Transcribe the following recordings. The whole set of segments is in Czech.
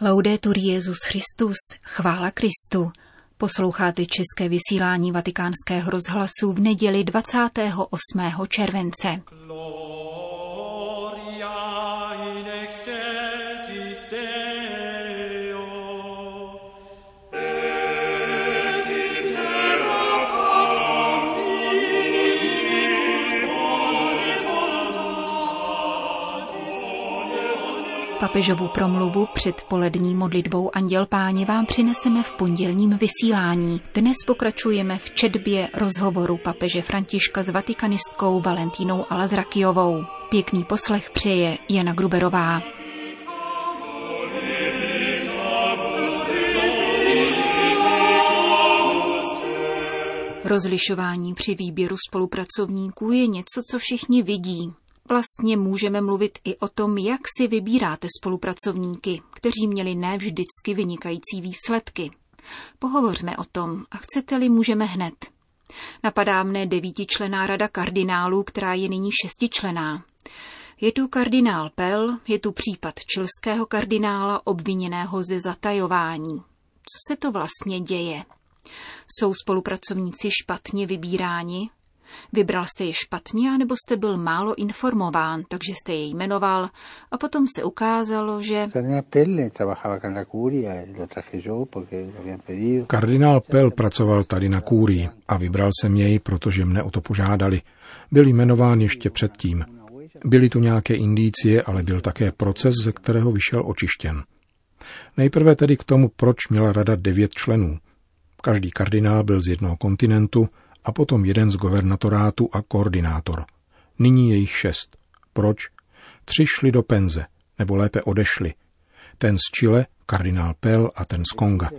Laudetur Jezus Christus, chvála Kristu. Posloucháte české vysílání vatikánského rozhlasu v neděli 28. července. Papežovu promluvu před polední modlitbou Anděl Páně vám přineseme v pondělním vysílání. Dnes pokračujeme v četbě rozhovoru papeže Františka s vatikanistkou Valentínou Alazrakijovou. Pěkný poslech přeje Jana Gruberová. Rozlišování při výběru spolupracovníků je něco, co všichni vidí. Vlastně můžeme mluvit i o tom, jak si vybíráte spolupracovníky, kteří měli ne vždycky vynikající výsledky. Pohovořme o tom a chcete-li, můžeme hned. Napadá mne devítičlená rada kardinálů, která je nyní šestičlená. Je tu kardinál Pell, je tu případ čilského kardinála obviněného ze zatajování. Co se to vlastně děje? Jsou spolupracovníci špatně vybíráni? Vybral jste je špatně, nebo jste byl málo informován, takže jste je jmenoval a potom se ukázalo, že... Kardinál Pell pracoval tady na kůrii a vybral jsem jej, protože mne o to požádali. Byl jmenován ještě předtím. Byly tu nějaké indicie, ale byl také proces, ze kterého vyšel očištěn. Nejprve tedy k tomu, proč měla rada devět členů. Každý kardinál byl z jednoho kontinentu, a potom jeden z governatorátu a koordinátor. Nyní je jich šest. Proč? Tři šli do penze, nebo lépe odešli. Ten z Chile, kardinál Pell a ten z Konga.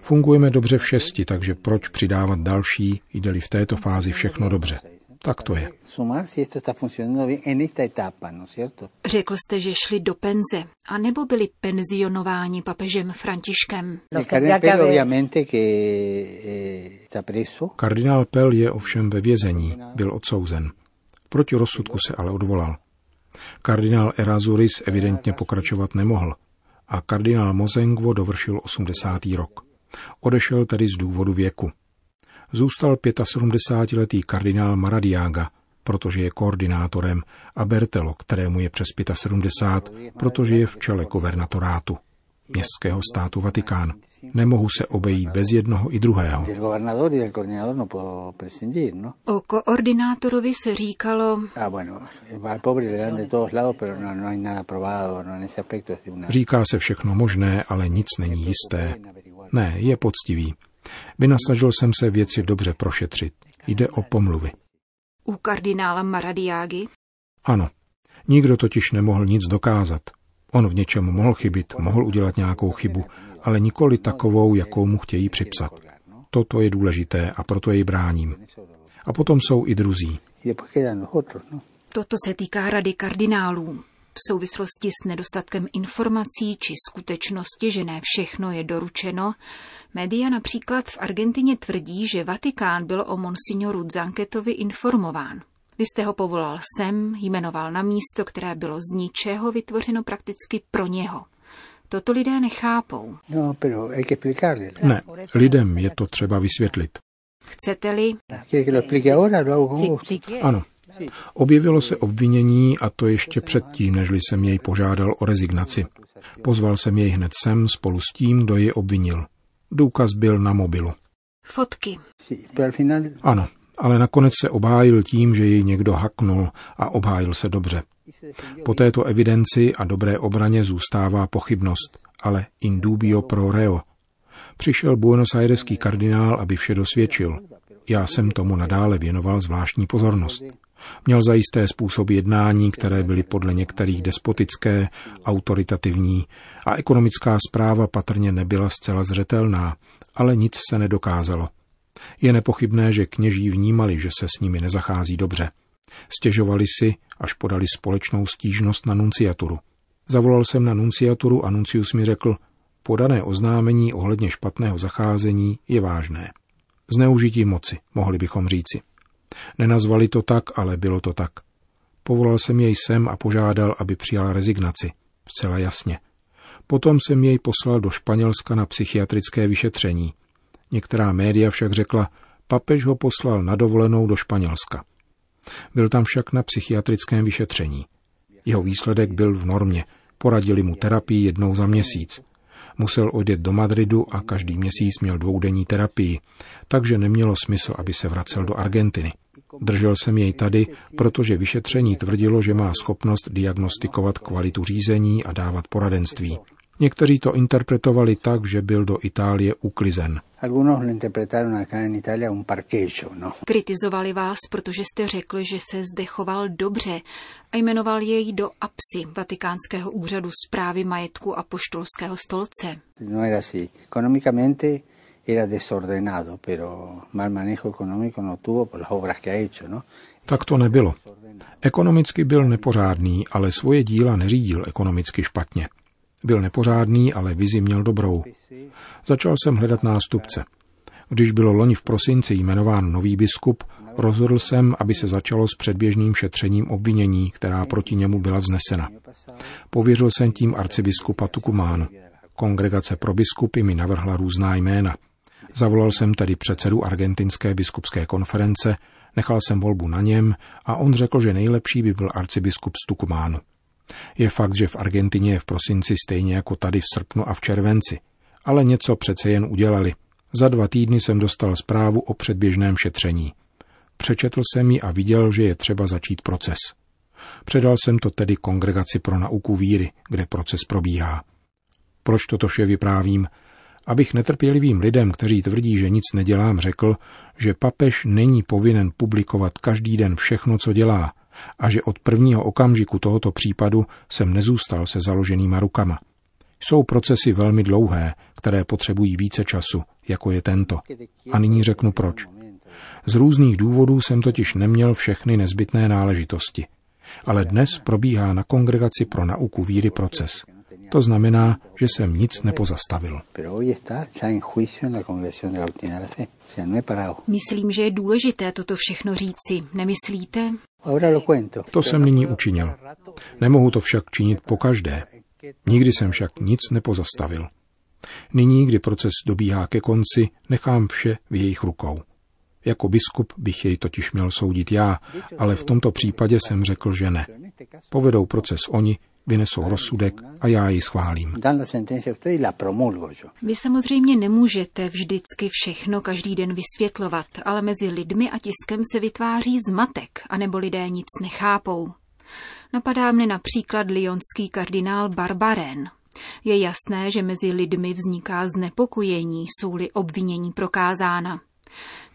Fungujeme dobře v šesti, takže proč přidávat další, jde-li v této fázi všechno dobře. Tak to je. Řekl jste, že šli do penze, a nebo byli penzionováni papežem Františkem? Kardinál Pell je ovšem ve vězení, byl odsouzen. Proti rozsudku se ale odvolal. Kardinál Erazuris evidentně pokračovat nemohl a kardinál Mozengvo dovršil 80. rok. Odešel tedy z důvodu věku zůstal 75-letý kardinál Maradiaga, protože je koordinátorem, a Bertelo, kterému je přes 75, protože je v čele governatorátu městského státu Vatikán. Nemohu se obejít bez jednoho i druhého. O koordinátorovi se říkalo... Říká se všechno možné, ale nic není jisté. Ne, je poctivý. Vynasnažil jsem se věci dobře prošetřit. Jde o pomluvy. U kardinála Maradiágy? Ano. Nikdo totiž nemohl nic dokázat. On v něčem mohl chybit, mohl udělat nějakou chybu, ale nikoli takovou, jakou mu chtějí připsat. Toto je důležité a proto jej bráním. A potom jsou i druzí. Toto se týká rady kardinálů v souvislosti s nedostatkem informací či skutečnosti, že ne všechno je doručeno, média například v Argentině tvrdí, že Vatikán byl o monsignoru Zanketovi informován. Vy jste ho povolal sem, jmenoval na místo, které bylo z ničeho vytvořeno prakticky pro něho. Toto lidé nechápou. No, ne, lidem je to třeba vysvětlit. Chcete-li? Ano, Objevilo se obvinění a to ještě předtím, nežli jsem jej požádal o rezignaci. Pozval jsem jej hned sem spolu s tím, kdo je obvinil. Důkaz byl na mobilu. Fotky. Ano, ale nakonec se obhájil tím, že jej někdo haknul a obhájil se dobře. Po této evidenci a dobré obraně zůstává pochybnost, ale in dubio pro reo. Přišel Buenos Aireský kardinál, aby vše dosvědčil. Já jsem tomu nadále věnoval zvláštní pozornost. Měl zajisté způsoby jednání, které byly podle některých despotické, autoritativní a ekonomická zpráva patrně nebyla zcela zřetelná, ale nic se nedokázalo. Je nepochybné, že kněží vnímali, že se s nimi nezachází dobře. Stěžovali si, až podali společnou stížnost na nunciaturu. Zavolal jsem na nunciaturu a nuncius mi řekl, podané oznámení ohledně špatného zacházení je vážné. Zneužití moci, mohli bychom říci. Nenazvali to tak, ale bylo to tak. Povolal jsem jej sem a požádal, aby přijala rezignaci. Zcela jasně. Potom jsem jej poslal do Španělska na psychiatrické vyšetření. Některá média však řekla, papež ho poslal na dovolenou do Španělska. Byl tam však na psychiatrickém vyšetření. Jeho výsledek byl v normě. Poradili mu terapii jednou za měsíc. Musel odjet do Madridu a každý měsíc měl dvoudenní terapii, takže nemělo smysl, aby se vracel do Argentiny. Držel jsem jej tady, protože vyšetření tvrdilo, že má schopnost diagnostikovat kvalitu řízení a dávat poradenství. Někteří to interpretovali tak, že byl do Itálie uklizen. No? Kritizovali vás, protože jste řekl, že se zde choval dobře a jmenoval jej do APSI, Vatikánského úřadu zprávy majetku a poštolského stolce. No era así. Económicamente era desordenado, pero mal manejo económico no tuvo por las obras que ha hecho, no? Tak to nebylo. Ekonomicky byl nepořádný, ale svoje díla neřídil ekonomicky špatně. Byl nepořádný, ale vizi měl dobrou. Začal jsem hledat nástupce. Když bylo loni v prosinci jmenován nový biskup, rozhodl jsem, aby se začalo s předběžným šetřením obvinění, která proti němu byla vznesena. Pověřil jsem tím arcibiskupa Tukumánu. Kongregace pro biskupy mi navrhla různá jména. Zavolal jsem tedy předsedu argentinské biskupské konference, nechal jsem volbu na něm a on řekl, že nejlepší by byl arcibiskup z Tukumánu. Je fakt, že v Argentině je v prosinci stejně jako tady v srpnu a v červenci. Ale něco přece jen udělali. Za dva týdny jsem dostal zprávu o předběžném šetření. Přečetl jsem ji a viděl, že je třeba začít proces. Předal jsem to tedy Kongregaci pro nauku víry, kde proces probíhá. Proč toto vše vyprávím? Abych netrpělivým lidem, kteří tvrdí, že nic nedělám, řekl, že papež není povinen publikovat každý den všechno, co dělá, a že od prvního okamžiku tohoto případu jsem nezůstal se založenýma rukama. Jsou procesy velmi dlouhé, které potřebují více času, jako je tento. A nyní řeknu proč. Z různých důvodů jsem totiž neměl všechny nezbytné náležitosti. Ale dnes probíhá na Kongregaci pro nauku víry proces. To znamená, že jsem nic nepozastavil. Myslím, že je důležité toto všechno říci, nemyslíte? To jsem nyní učinil. Nemohu to však činit po každé. Nikdy jsem však nic nepozastavil. Nyní, kdy proces dobíhá ke konci, nechám vše v jejich rukou. Jako biskup bych jej totiž měl soudit já, ale v tomto případě jsem řekl, že ne. Povedou proces oni, vynesou rozsudek a já ji schválím. Vy samozřejmě nemůžete vždycky všechno každý den vysvětlovat, ale mezi lidmi a tiskem se vytváří zmatek, anebo lidé nic nechápou. Napadá mne například lionský kardinál Barbaren. Je jasné, že mezi lidmi vzniká znepokojení, jsou-li obvinění prokázána.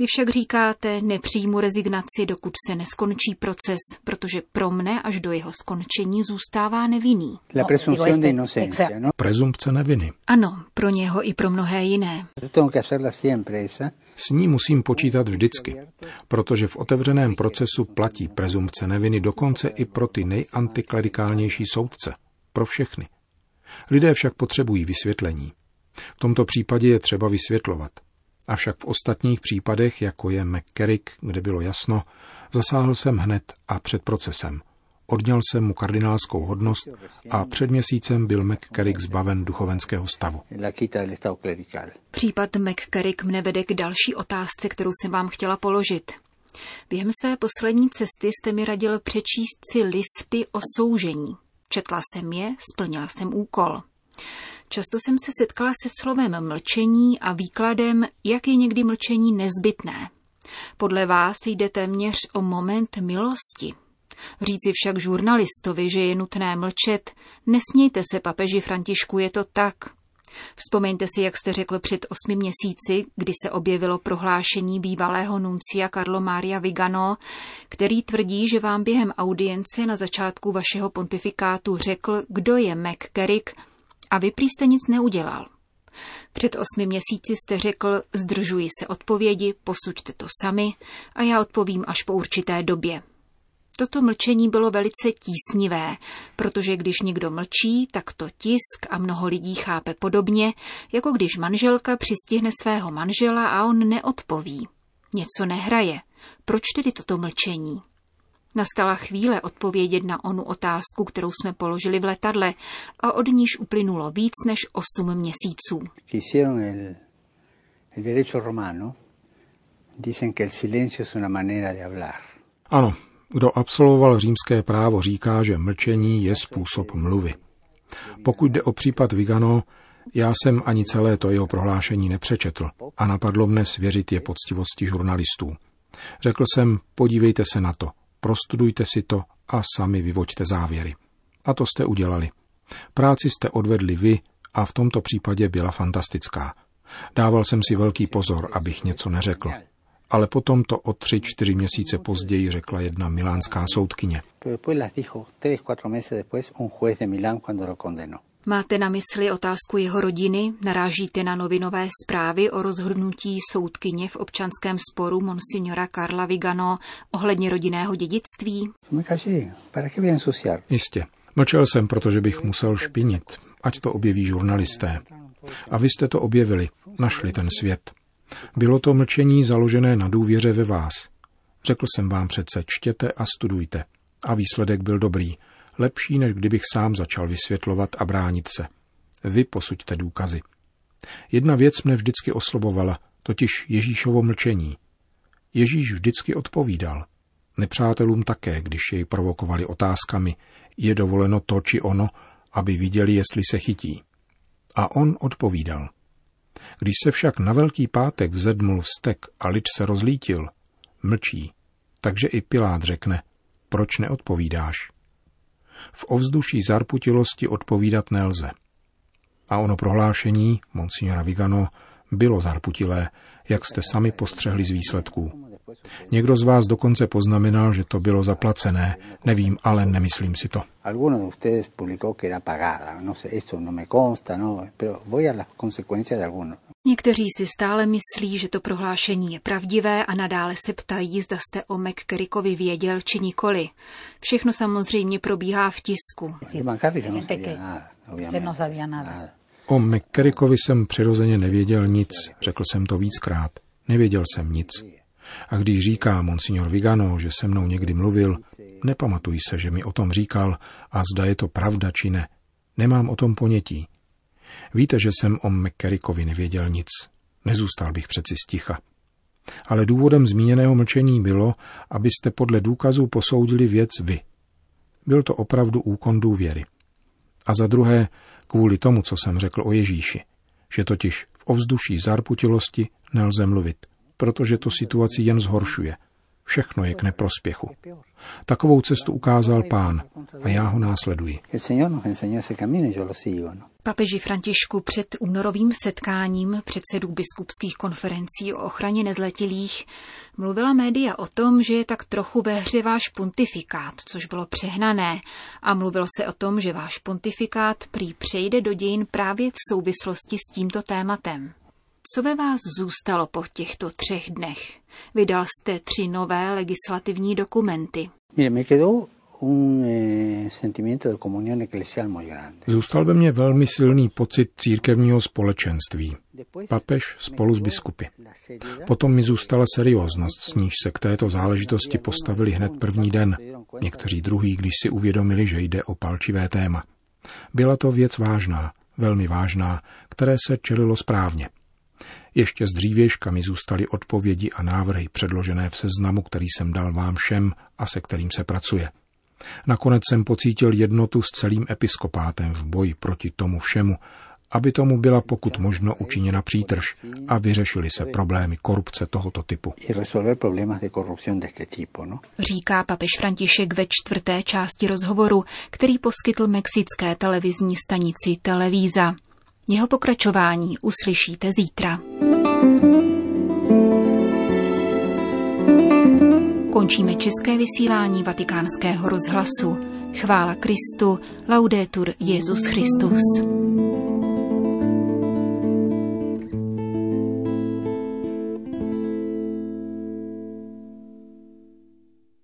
Vy však říkáte, nepřijmu rezignaci, dokud se neskončí proces, protože pro mne až do jeho skončení zůstává nevinný. La no? Prezumpce neviny. Ano, pro něho i pro mnohé jiné. S ní musím počítat vždycky, protože v otevřeném procesu platí prezumpce neviny dokonce i pro ty nejantiklerikálnější soudce. Pro všechny. Lidé však potřebují vysvětlení. V tomto případě je třeba vysvětlovat. Avšak v ostatních případech, jako je McCarrick, kde bylo jasno, zasáhl jsem hned a před procesem. Odněl jsem mu kardinálskou hodnost a před měsícem byl McCarrick zbaven duchovenského stavu. Případ McCarrick mne vede k další otázce, kterou jsem vám chtěla položit. Během své poslední cesty jste mi radil přečíst si listy o soužení. Četla jsem je, splnila jsem úkol. Často jsem se setkala se slovem mlčení a výkladem, jak je někdy mlčení nezbytné. Podle vás jde téměř o moment milosti. Říci však žurnalistovi, že je nutné mlčet, nesmějte se, papeži Františku, je to tak. Vzpomeňte si, jak jste řekl před osmi měsíci, kdy se objevilo prohlášení bývalého nuncia Carlo Maria Vigano, který tvrdí, že vám během audience na začátku vašeho pontifikátu řekl, kdo je McCarrick a vy prý jste nic neudělal. Před osmi měsíci jste řekl, zdržuji se odpovědi, posuďte to sami a já odpovím až po určité době. Toto mlčení bylo velice tísnivé, protože když někdo mlčí, tak to tisk a mnoho lidí chápe podobně, jako když manželka přistihne svého manžela a on neodpoví. Něco nehraje. Proč tedy toto mlčení? Nastala chvíle odpovědět na onu otázku, kterou jsme položili v letadle a od níž uplynulo víc než osm měsíců. Ano, kdo absolvoval římské právo, říká, že mlčení je způsob mluvy. Pokud jde o případ Vigano, já jsem ani celé to jeho prohlášení nepřečetl a napadlo mne svěřit je poctivosti žurnalistů. Řekl jsem, podívejte se na to, prostudujte si to a sami vyvoďte závěry. A to jste udělali. Práci jste odvedli vy a v tomto případě byla fantastická. Dával jsem si velký pozor, abych něco neřekl. Ale potom to o tři, čtyři měsíce později řekla jedna milánská soudkyně. Máte na mysli otázku jeho rodiny? Narážíte na novinové zprávy o rozhodnutí soudkyně v občanském sporu monsignora Karla Vigano ohledně rodinného dědictví? Jistě. Mlčel jsem, protože bych musel špinit, ať to objeví žurnalisté. A vy jste to objevili, našli ten svět. Bylo to mlčení založené na důvěře ve vás. Řekl jsem vám přece, čtěte a studujte. A výsledek byl dobrý – lepší, než kdybych sám začal vysvětlovat a bránit se. Vy posuďte důkazy. Jedna věc mne vždycky oslovovala, totiž Ježíšovo mlčení. Ježíš vždycky odpovídal. Nepřátelům také, když jej provokovali otázkami, je dovoleno to či ono, aby viděli, jestli se chytí. A on odpovídal. Když se však na Velký pátek vzedmul vztek a lid se rozlítil, mlčí. Takže i Pilát řekne, proč neodpovídáš? V ovzduší zarputilosti odpovídat nelze. A ono prohlášení, monsignora Vigano, bylo zarputilé, jak jste sami postřehli z výsledků. Někdo z vás dokonce poznamenal, že to bylo zaplacené. Nevím, ale nemyslím si to. Někteří si stále myslí, že to prohlášení je pravdivé a nadále se ptají, zda jste o McCarrickovi věděl či nikoli. Všechno samozřejmě probíhá v tisku. O McCarrickovi jsem přirozeně nevěděl nic, řekl jsem to víckrát. Nevěděl jsem nic. A když říká monsignor Vigano, že se mnou někdy mluvil, nepamatuji se, že mi o tom říkal a zda je to pravda či ne. Nemám o tom ponětí. Víte, že jsem o McCarrickovi nevěděl nic. Nezůstal bych přeci sticha. Ale důvodem zmíněného mlčení bylo, abyste podle důkazů posoudili věc vy. Byl to opravdu úkon důvěry. A za druhé, kvůli tomu, co jsem řekl o Ježíši, že totiž v ovzduší zarputilosti nelze mluvit, protože to situaci jen zhoršuje. Všechno je k neprospěchu. Takovou cestu ukázal pán a já ho následuji. Papeži Františku před únorovým setkáním předsedů biskupských konferencí o ochraně nezletilých mluvila média o tom, že je tak trochu ve hře váš pontifikát, což bylo přehnané, a mluvilo se o tom, že váš pontifikát prý přejde do dějin právě v souvislosti s tímto tématem. Co ve vás zůstalo po těchto třech dnech? Vydal jste tři nové legislativní dokumenty. Eh, Zůstal ve mně velmi silný pocit církevního společenství. Papež spolu s biskupy. Potom mi zůstala serióznost, s níž se k této záležitosti postavili hned první den, někteří druhý, když si uvědomili, že jde o palčivé téma. Byla to věc vážná, velmi vážná, které se čelilo správně. Ještě z dřívěžka mi zůstaly odpovědi a návrhy předložené v seznamu, který jsem dal vám všem a se kterým se pracuje. Nakonec jsem pocítil jednotu s celým episkopátem v boji proti tomu všemu, aby tomu byla pokud možno učiněna přítrž a vyřešily se problémy korupce tohoto typu. ¿no? Říká papež František ve čtvrté části rozhovoru, který poskytl mexické televizní stanici Televíza. Jeho pokračování uslyšíte zítra. Končíme české vysílání vatikánského rozhlasu. Chvála Kristu, laudetur Jezus Christus.